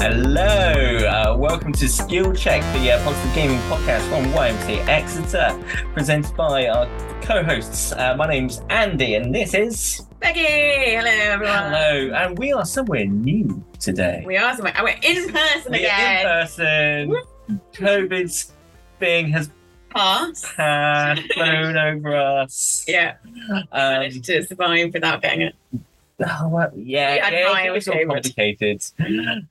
Hello, uh, welcome to Skill Check, the uh, positive gaming podcast from YMCA Exeter, presented by our co-hosts. Uh, my name's Andy, and this is Becky. Hello, everyone. hello, and we are somewhere new today. We are somewhere. and We're in person We're in again. person. COVID's thing has Pass. passed, flown over us. Yeah, Um, managed to survive without getting it. Oh, well, yeah, yeah, mine it was all complicated.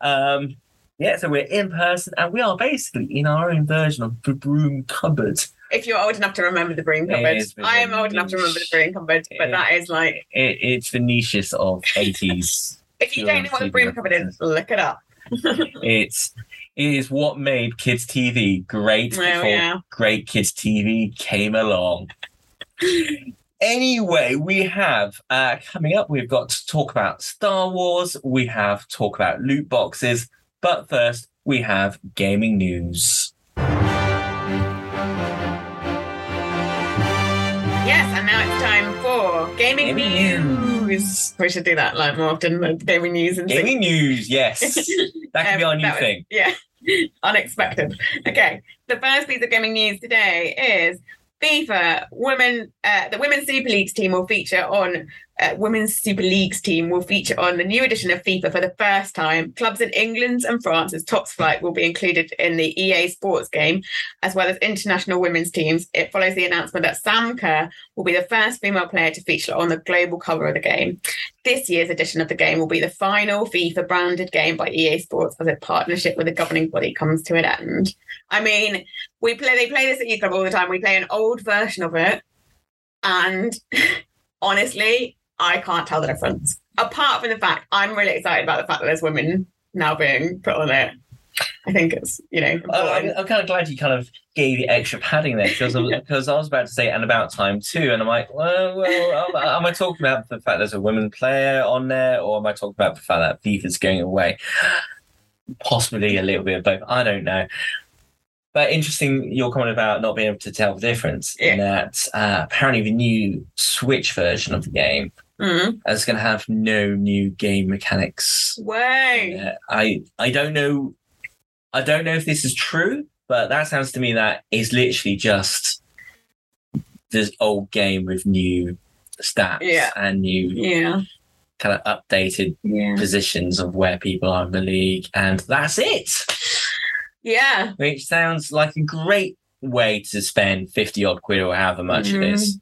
Um, yeah, so we're in person and we are basically in our own version of the broom cupboard. If you're old enough to remember the broom cupboard, I am old enough to remember the broom cupboard, but Yeah. that is like, It, it's the niches of 80s. if you don't know what the broom cupboard is, look it up. it's it is what made kids TV great Oh, before yeah. great kids TV came along. Anyway, we have uh, coming up. We've got to talk about Star Wars. We have talk about loot boxes, but first we have gaming news. Yes, and now it's time for gaming, Gaming news. news. We should do that like more often. Gaming news and Gaming news, yes, that can be Um, our new was- thing. Yeah, unexpected. Okay, the first piece of gaming news today is FIFA women. Uh, the women's Super Leagues team will feature on. Uh, women's Super Leagues team will feature on the new edition of FIFA for the first time. Clubs in England and France's top flight will be included in the EA Sports game, as well as international women's teams. It follows the announcement that Sam Kerr will be the first female player to feature on the global cover of the game. This year's edition of the game will be the final FIFA branded game by EA Sports as a partnership with the governing body comes to an end. I mean, we play they play this at Youth Club all the time. We play an old version of it, and honestly, I can't tell the difference. Apart from the fact I'm really excited about the fact that there's women now being put on it. I think it's you know Oh, I'm. I'm kind of glad you kind of gave the extra padding there because I, was- because I was about to say and about time too, and I'm like, well, well, am, am I talking about the fact there's a women player on there, or am I talking about the fact that FIFA's going away? Possibly a little bit of both. I don't know. But interesting, your comment about not being able to tell the difference in that uh, apparently the new Switch version of the game Mm. is going to have no new game mechanics Way. I I don't know. I don't know if this is true, but that sounds to me that is literally just this old game with new stats Yeah. and new Yeah. kind of updated Yeah. positions of where people are in the league, and that's it. Yeah. Which sounds like a great way to spend fifty odd quid or however much it is.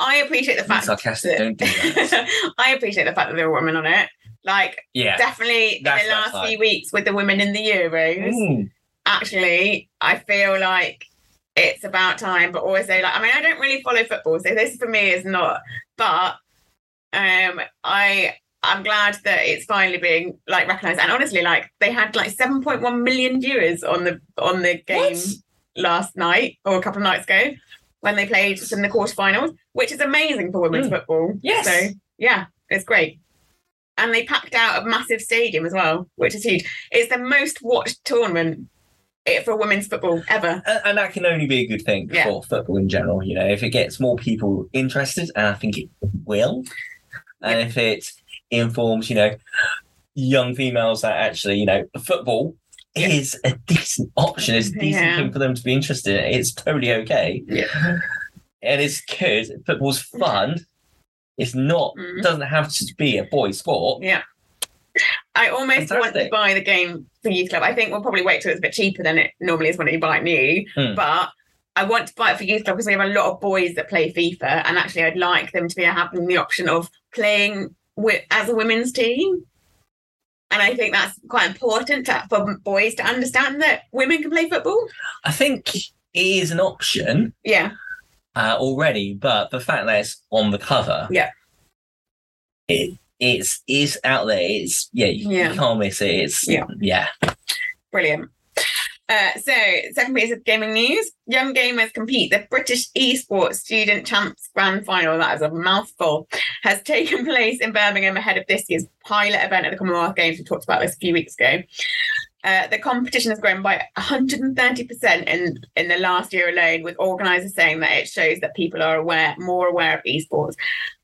I appreciate the Be fact sarcastic, don't do that. I appreciate the fact that there are women on it. Like Yeah. definitely in the last few weeks with the women in the Euros, Mm. actually, I feel like it's about time. But also, like, I mean, I don't really follow football, so this for me is not. But um, I I'm glad that it's finally being like recognised. And honestly, like they had like 7.1 million viewers on the on the game What? last night or a couple of nights ago when they played in the quarterfinals, which is amazing for women's Mm. football. Yes. So yeah, it's great. And they packed out a massive stadium as well, which is huge. It's the most watched tournament for women's football ever. and, and that can only be a good thing Yeah. for football in general. You know, if it gets more people interested, and I think it will, and if it informs, you know, young females that actually, you know, football. Is a decent option. It's a decent Yeah. thing for them to be interested in. It's totally okay, Yeah. and it's good. Football's fun. It's not. Mhm. Doesn't have to be a boy sport. Yeah. I almost want to buy the game for Youth Club. I think we'll probably wait till it's a bit cheaper than it normally is when you buy it new. Hmm. But I want to buy it for Youth Club because we have a lot of boys that play FIFA, and actually, I'd like them to be having the option of playing with, as a women's team. And I think that's quite important to, for boys to understand that women can play football. I think it is an option Yeah, uh, already, but the fact that it's on the cover, Yeah. it it's is out there. It's yeah, you, Yeah. you can't miss it. It's Yeah. yeah, brilliant. Uh, so, second piece of gaming news: young gamers compete. The British Esports Student Champs Grand Final, that is a mouthful, has taken place in Birmingham ahead of this year's pilot event at the Commonwealth Games. We talked about this a few weeks ago. Uh, the competition has grown by 130% in, in the last year alone, with organisers saying that it shows that people are aware, more aware of esports.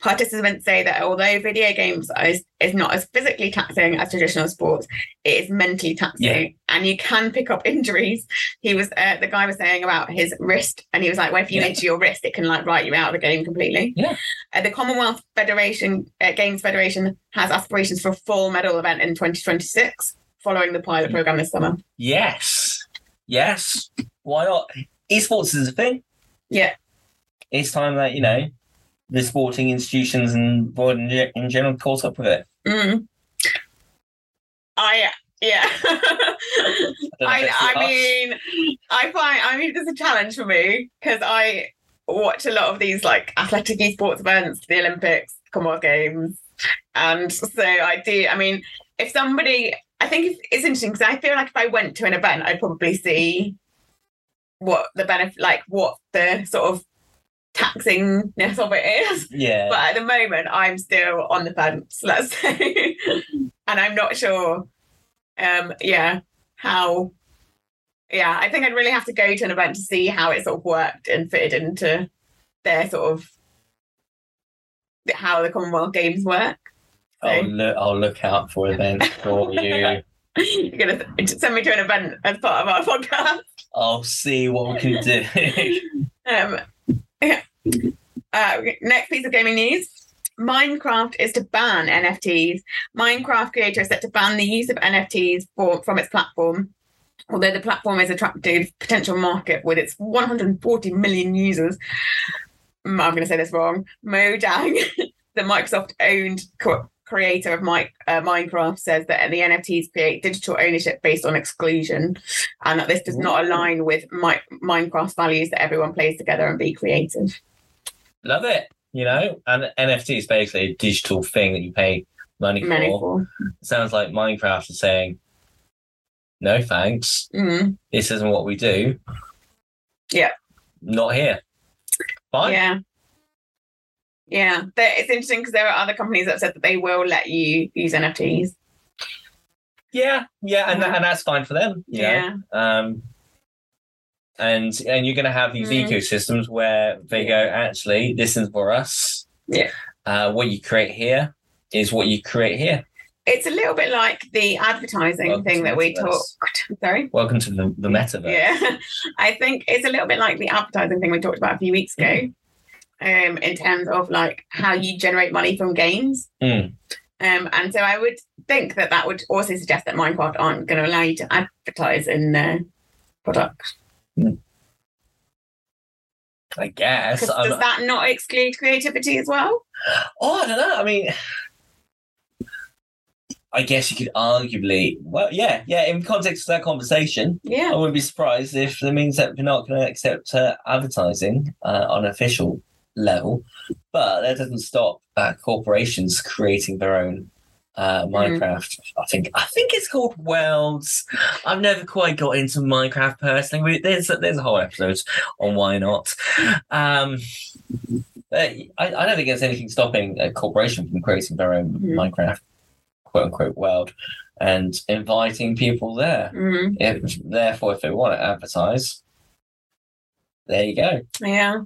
Participants say that although video games is, is not as physically taxing as traditional sports, it is mentally taxing, Yeah. and you can pick up injuries. He was uh, the guy was saying about his wrist, and he was like, "Well, if you Yeah. injure your wrist, it can like write you out of the game completely." Yeah. Uh, the Commonwealth Federation uh, Games Federation has aspirations for a full medal event in 2026, following the pilot program this summer. Yes. Yes. Why not? Esports is a thing. Yeah. It's time that, you know, the sporting institutions and board in, in general caught up with it. Mm. I yeah. don't I I mean, I find I mean it's a challenge for me because I watch a lot of these like athletic esports events, the Olympics, Commonwealth Games, and so I do. I mean, if somebody, I think it's, it's interesting because I feel like if I went to an event, I'd probably see what the benefit, like what the sort of taxingness of it is. Yeah. But at the moment, I'm still on the fence, let's say. and I'm not sure, um, yeah, how, yeah, I think I'd really have to go to an event to see how it sort of worked and fitted into their sort of how the Commonwealth Games work. I'll, look, I'll look out for events for you. You're going to send me to an event as part of our podcast. I'll see what we can do. Um, yeah. uh, next piece of gaming news. Minecraft is to ban NFTs. Minecraft creator is set to ban the use of NFTs for, from its platform. Although the platform is attractive potential market with its 140 million users. Mm, I'm going to say this wrong. Mojang, the Microsoft owned co- creator of Mi- uh, Minecraft, says that the NFTs create digital ownership based on exclusion and that this does not align with Mi- Minecraft's values that everyone plays together and be creative. Love it. You know, and NFT is basically a digital thing that you pay money for. Many for. Sounds like Minecraft is saying, no thanks. Mm, This isn't what we do. Yeah. Not here. Fine. yeah. Yeah, But it's interesting because there are other companies that said that they will let you use NFTs. Yeah, yeah, and, Yeah. and that's fine for them. you know. Yeah, Um, and and you're going to have these Mm. ecosystems where they go, actually, this is for us. Yeah. Uh, what you create here is what you create here. it's a little bit like the advertising Welcome thing to that we talked. Sorry. Welcome to the, the metaverse. Yeah, I think it's a little bit like the advertising thing we talked about a few weeks ago, um, in terms of like how you generate money from games. Mm. Um, and so I would think that that would also suggest that Minecraft aren't going to allow you to advertise in their product. I guess. 'Cause I'm- does that not exclude creativity as well? Oh, I don't know. I mean, I guess you could arguably, well, yeah, yeah. In context of that conversation, yeah, I wouldn't be surprised if it means that we're not going to accept uh, advertising uh, on official level. But that doesn't stop uh, corporations creating their own uh, Minecraft. I think I think it's called Worlds. I've never quite got into Minecraft personally. We, there's there's a whole episode on why not. Um, I, I don't think there's anything stopping a corporation from creating their own Mhm. Minecraft quote unquote world and inviting people there. Mm, If therefore, if they want to advertise, there you go. yeah.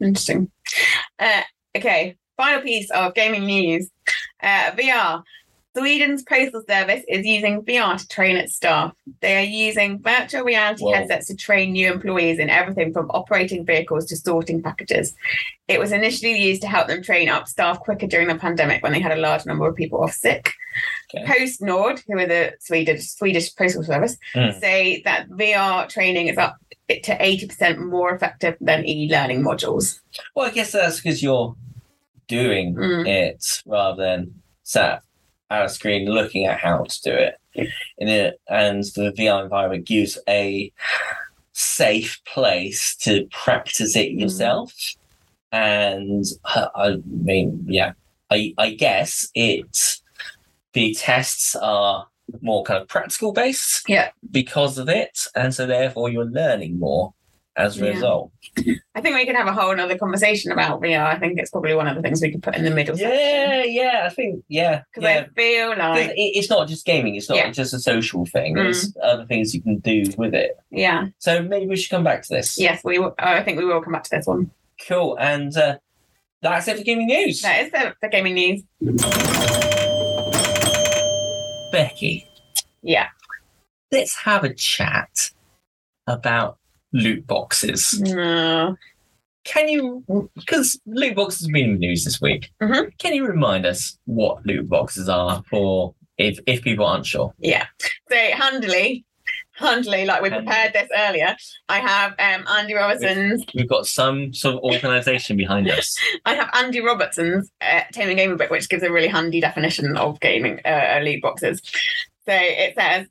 Interesting. Uh, okay. Final piece of gaming news. Uh, VR. Sweden's postal service is using VR to train its staff. They are using virtual reality Whoa. headsets to train new employees in everything from operating vehicles to sorting packages. It was initially used to help them train up staff quicker during the pandemic when they had a large number of people off sick. Okay. PostNord, who are the Swedish Swedish postal service, Mm. say that VR training is up to 80% more effective than e-learning modules. Well, I guess that's because you're doing Mm. it rather than sat at a screen looking at how to do it. And, it, and the VR environment gives a safe place to practice it Mm. yourself. And uh, I mean, yeah, I, I guess it the tests are more kind of practical based Yeah. because of it. And so therefore you're learning more as a Yeah. result. I think we could have a whole other conversation about VR. I think it's probably one of the things we could put in the middle Yeah, yeah, I think yeah, Because yeah. I feel like, it, it's not just gaming. It's not Yeah. just a social thing. Mm. There's other things you can do with it. yeah, So maybe we should come back to this. yes, we. Will, I think we will come back to this one. Cool. And uh, that's it for gaming news. That is the, the gaming news. Becky, Yeah. let's have a chat about loot boxes. No. Can you, because loot boxes have been in the news this week, Mhm. can you remind us what loot boxes are for if, if people aren't sure? Yeah. So handily, handily, like we prepared this earlier. I have um, Andy Robertson's. We've got some sort of organization behind us. I have Andy Robertson's uh, Taming Gaming book, which gives a really handy definition of gaming uh, boxes. So it says.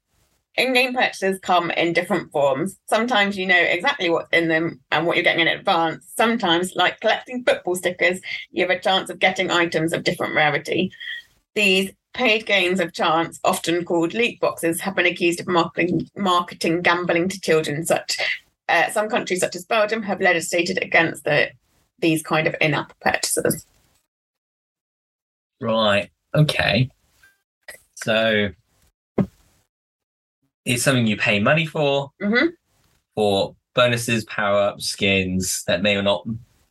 In-game purchases come in different forms. Sometimes you know exactly what's in them and what you're getting in advance. Sometimes, like collecting football stickers, you have a chance of getting items of different rarity. These paid games of chance, often called loot boxes, have been accused of marketing, marketing gambling to children. Such uh, some countries, such as Belgium, have legislated against the, these kind of in-app purchases. Right. Okay. So it's something you pay money for, hmm for bonuses, power ups, skins that may or not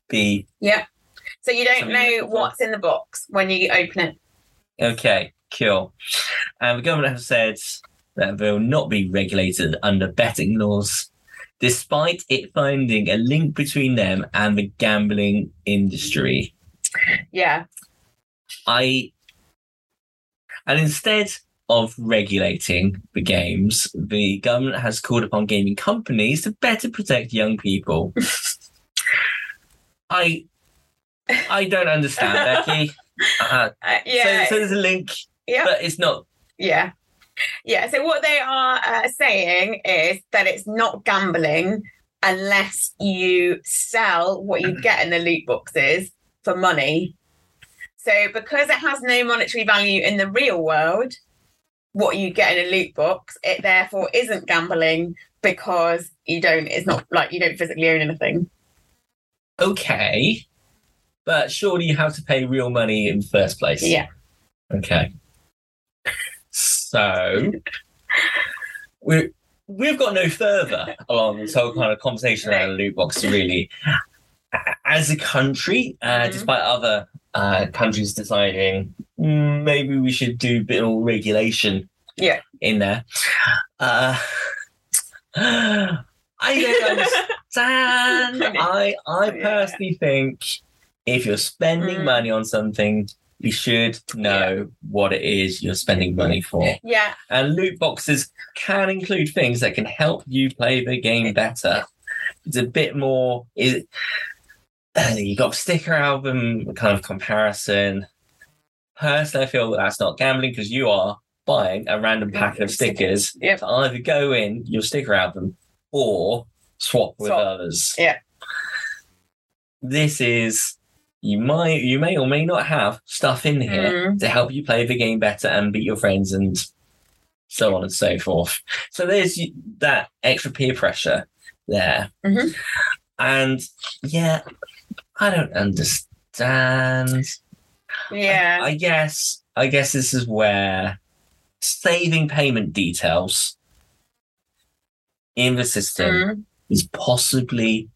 be Yeah. So you don't know you're looking for? what's in the box when you open it. Okay. Cool. And the government have said that they will not be regulated under betting laws, despite it finding a link between them and the gambling industry. Yeah. I and instead of regulating the games, the government has called upon gaming companies to better protect young people. I I don't understand, Becky. Uh, Uh, yeah. so, so there's a link, yeah. but it's not. Yeah. Yeah. So what they are uh, saying is that it's not gambling unless you sell what you get in the loot boxes for money. So because it has no monetary value in the real world, what you get in a loot box, it therefore isn't gambling because you don't, it's not like you don't physically own anything. Okay, but surely you have to pay real money in the first place. Yeah. Okay. So we we've got no further along this whole kind of conversation around loot box really. As a country, uh, Mhm. despite other uh, countries deciding "Mm, maybe we should do a bit more regulation Yeah. in there. Uh, I don't understand. I I personally think if you're spending Mm. money on something, you should know what it is you're spending money for. Yeah. And loot boxes can include things that can help you play the game better. It's a bit more. Is you got sticker album kind of comparison. Personally, I feel that that's not gambling because you are buying a random packet of stickers Yep. to either go in your sticker album or swap with Swap. others. Yeah. This is you might you may or may not have stuff in here Mm. to help you play the game better and beat your friends and so on and so forth. So there's that extra peer pressure there. Mhm. And yeah, I don't understand. Yeah. I guess I guess this is where saving payment details in the system Mm. is possibly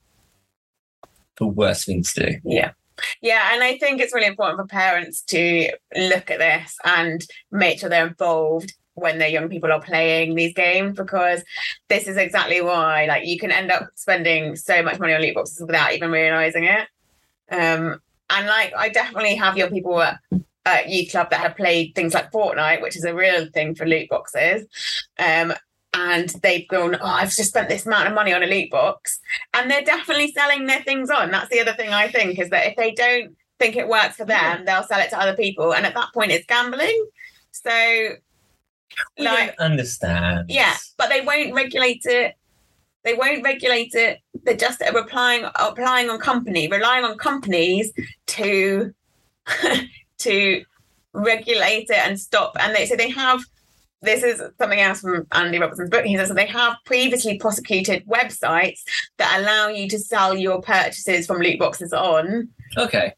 the worst thing to do. Yeah. Yeah, and I think it's really important for parents to look at this and make sure they're involved when their young people are playing these games because this is exactly why like you can end up spending so much money on loot boxes without even realizing it. Um and like I definitely have young people at, at youth club that have played things like Fortnite, which is a real thing for loot boxes. Um and they've gone, oh, I've just spent this amount of money on a loot box and they're definitely selling their things on. That's the other thing I think is that if they don't think it works for them, they'll sell it to other people, and at that point, it's gambling. So, We like, don't understand. yeah, but they won't regulate it. They won't regulate it. They're just applying applying on company, relying on companies to to regulate it and stop. And they so they have this is something else from Andy Robertson's book. He says that they have previously prosecuted websites that allow you to sell your purchases from loot boxes on, Okay.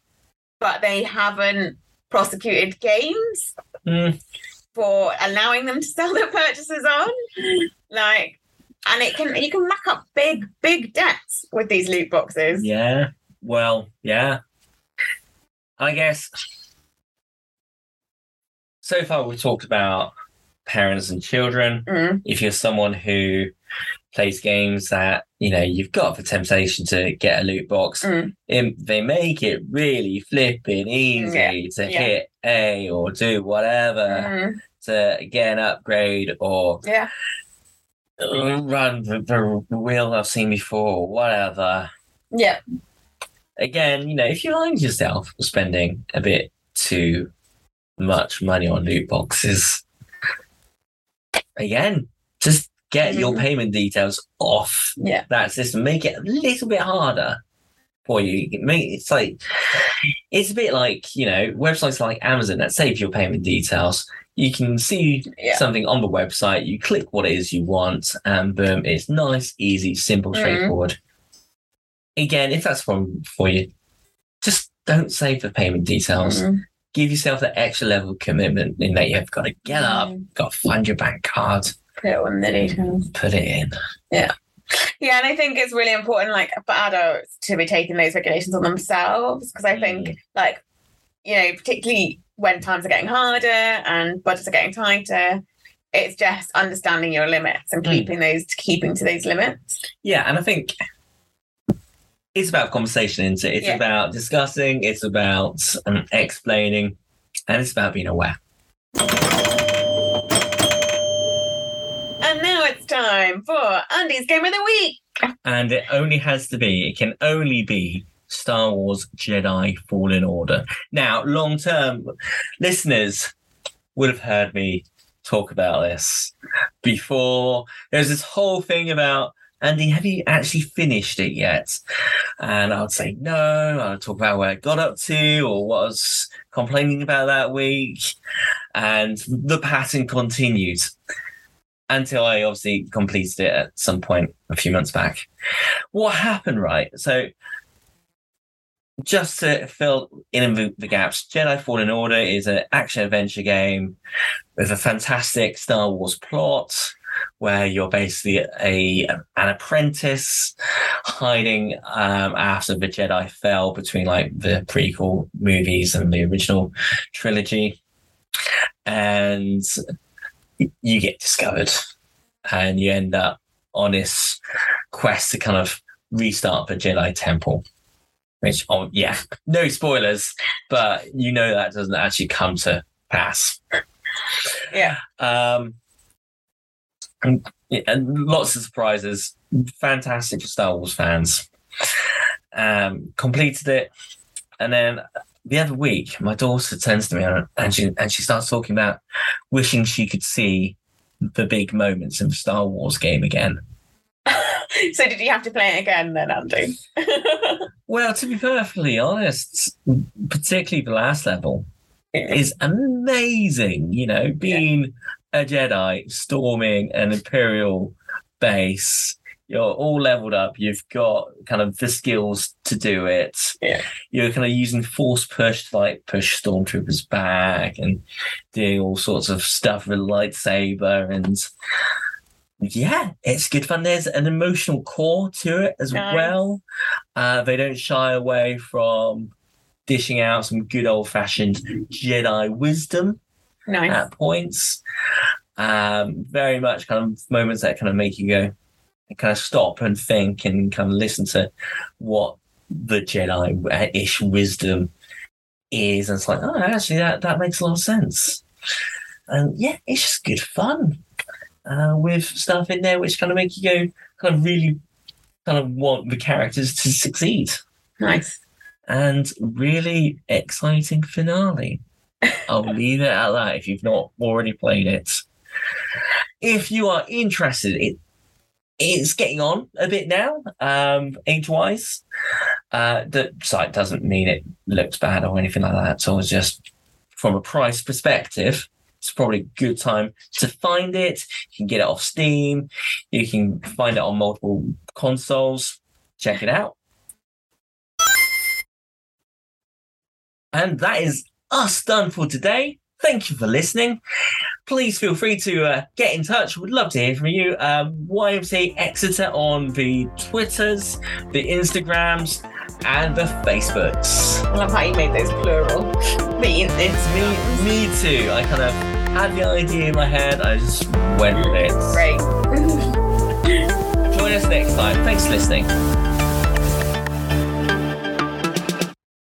but they haven't prosecuted games Mm, for allowing them to sell their purchases on. Like, and it can you can rack up big, big debts with these loot boxes. yeah. Well, yeah. I guess so far we've talked about parents and children. Mm, If you're someone who plays games that you know you've got the temptation to get a loot box, mm, it, they make it really flipping easy Yeah, to yeah. hit A or do whatever mm. to get an upgrade or Yeah. run the, the wheel I've seen before, whatever. Yeah. Again, you know, if you find yourself spending a bit too much money on loot boxes, again, just get your Mhm. payment details off Yeah. that system. Make it a little bit harder for you. Make it's like it's a bit like you know websites like Amazon that save your payment details. You can see Yeah. something on the website. You click what it is you want, and boom, it's nice, easy, simple, Mhm. straightforward. Again, if that's from for you, just don't save the payment details. Mm. Give yourself that extra level of commitment in that you've got to get up, Mm. got to find your bank card, Put it on the details. put it in. Yeah, Yeah, and I think it's really important, like for adults, to be taking those regulations on themselves because I think, Mm. like, you know, particularly when times are getting harder and budgets are getting tighter, it's just understanding your limits and Mm. keeping those, keeping to those limits. Yeah, and I think it's about conversation, isn't it? It's Yeah. about discussing, it's about um, explaining, and it's about being aware. And now it's time for Andy's Game of the Week. And it only has to be, it can only be Star Wars Jedi Fallen Order. Now, long term listeners would have heard me talk about this before. There's this whole thing about Andy, have you actually finished it yet? And I would say no. I would talk about where I got up to or what I was complaining about that week. And the pattern continued until I obviously completed it at some point a few months back. What happened, right? So, just to fill in the, gaps, Jedi Fallen Order is an action adventure game with a fantastic Star Wars plot where you're basically a an apprentice hiding um, after the Jedi fell between like the prequel movies and the original trilogy, and you get discovered, and you end up on this quest to kind of restart the Jedi Temple. Which, oh yeah, no spoilers, but you know that doesn't actually come to pass. Yeah. Um, and, and lots of surprises. Fantastic for Star Wars fans. Um, completed it, and then the other week, my daughter turns to me and and she and she starts talking about wishing she could see the big moments in the Star Wars game again. so did you have to play it again then, Andy? Well, to be perfectly honest, particularly the last level is amazing. You know, being a Jedi storming an Imperial base, you're all leveled up. You've got kind of the skills to do it. Yeah. You're kind of using force push to like push stormtroopers back and doing all sorts of stuff with lightsaber and yeah, it's good fun. There's an emotional core to it as Nice. well. Uh, they don't shy away from dishing out some good old fashioned Jedi wisdom nice. at points. Um, very much kind of moments that kind of make you go, kind of stop and think and kind of listen to what the Jedi ish wisdom is. And it's like, oh, actually, that, that makes a lot of sense. And yeah, it's just good fun uh, with stuff in there which kind of make you go, kind of really kind of want the characters to succeed Nice. and really exciting finale. I'll leave it at that if you've not already played it. If you are interested, it it's getting on a bit now, um, age wise. Uh, the site doesn't mean it looks bad or anything like that. So it's just from a price perspective, it's probably a good time to find it. You can get it off Steam. You can find it on multiple consoles. Check it out. And that is us done for today. Thank you for listening. Please feel free to uh, get in touch. We'd love to hear from you. Um, YMCA Exeter on the Twitters, the Instagrams, and the Facebooks. I love how you made those plural. The It's me, me too. I kind of had the idea in my head. I just went with it. Great. Join us next time. Thanks for listening.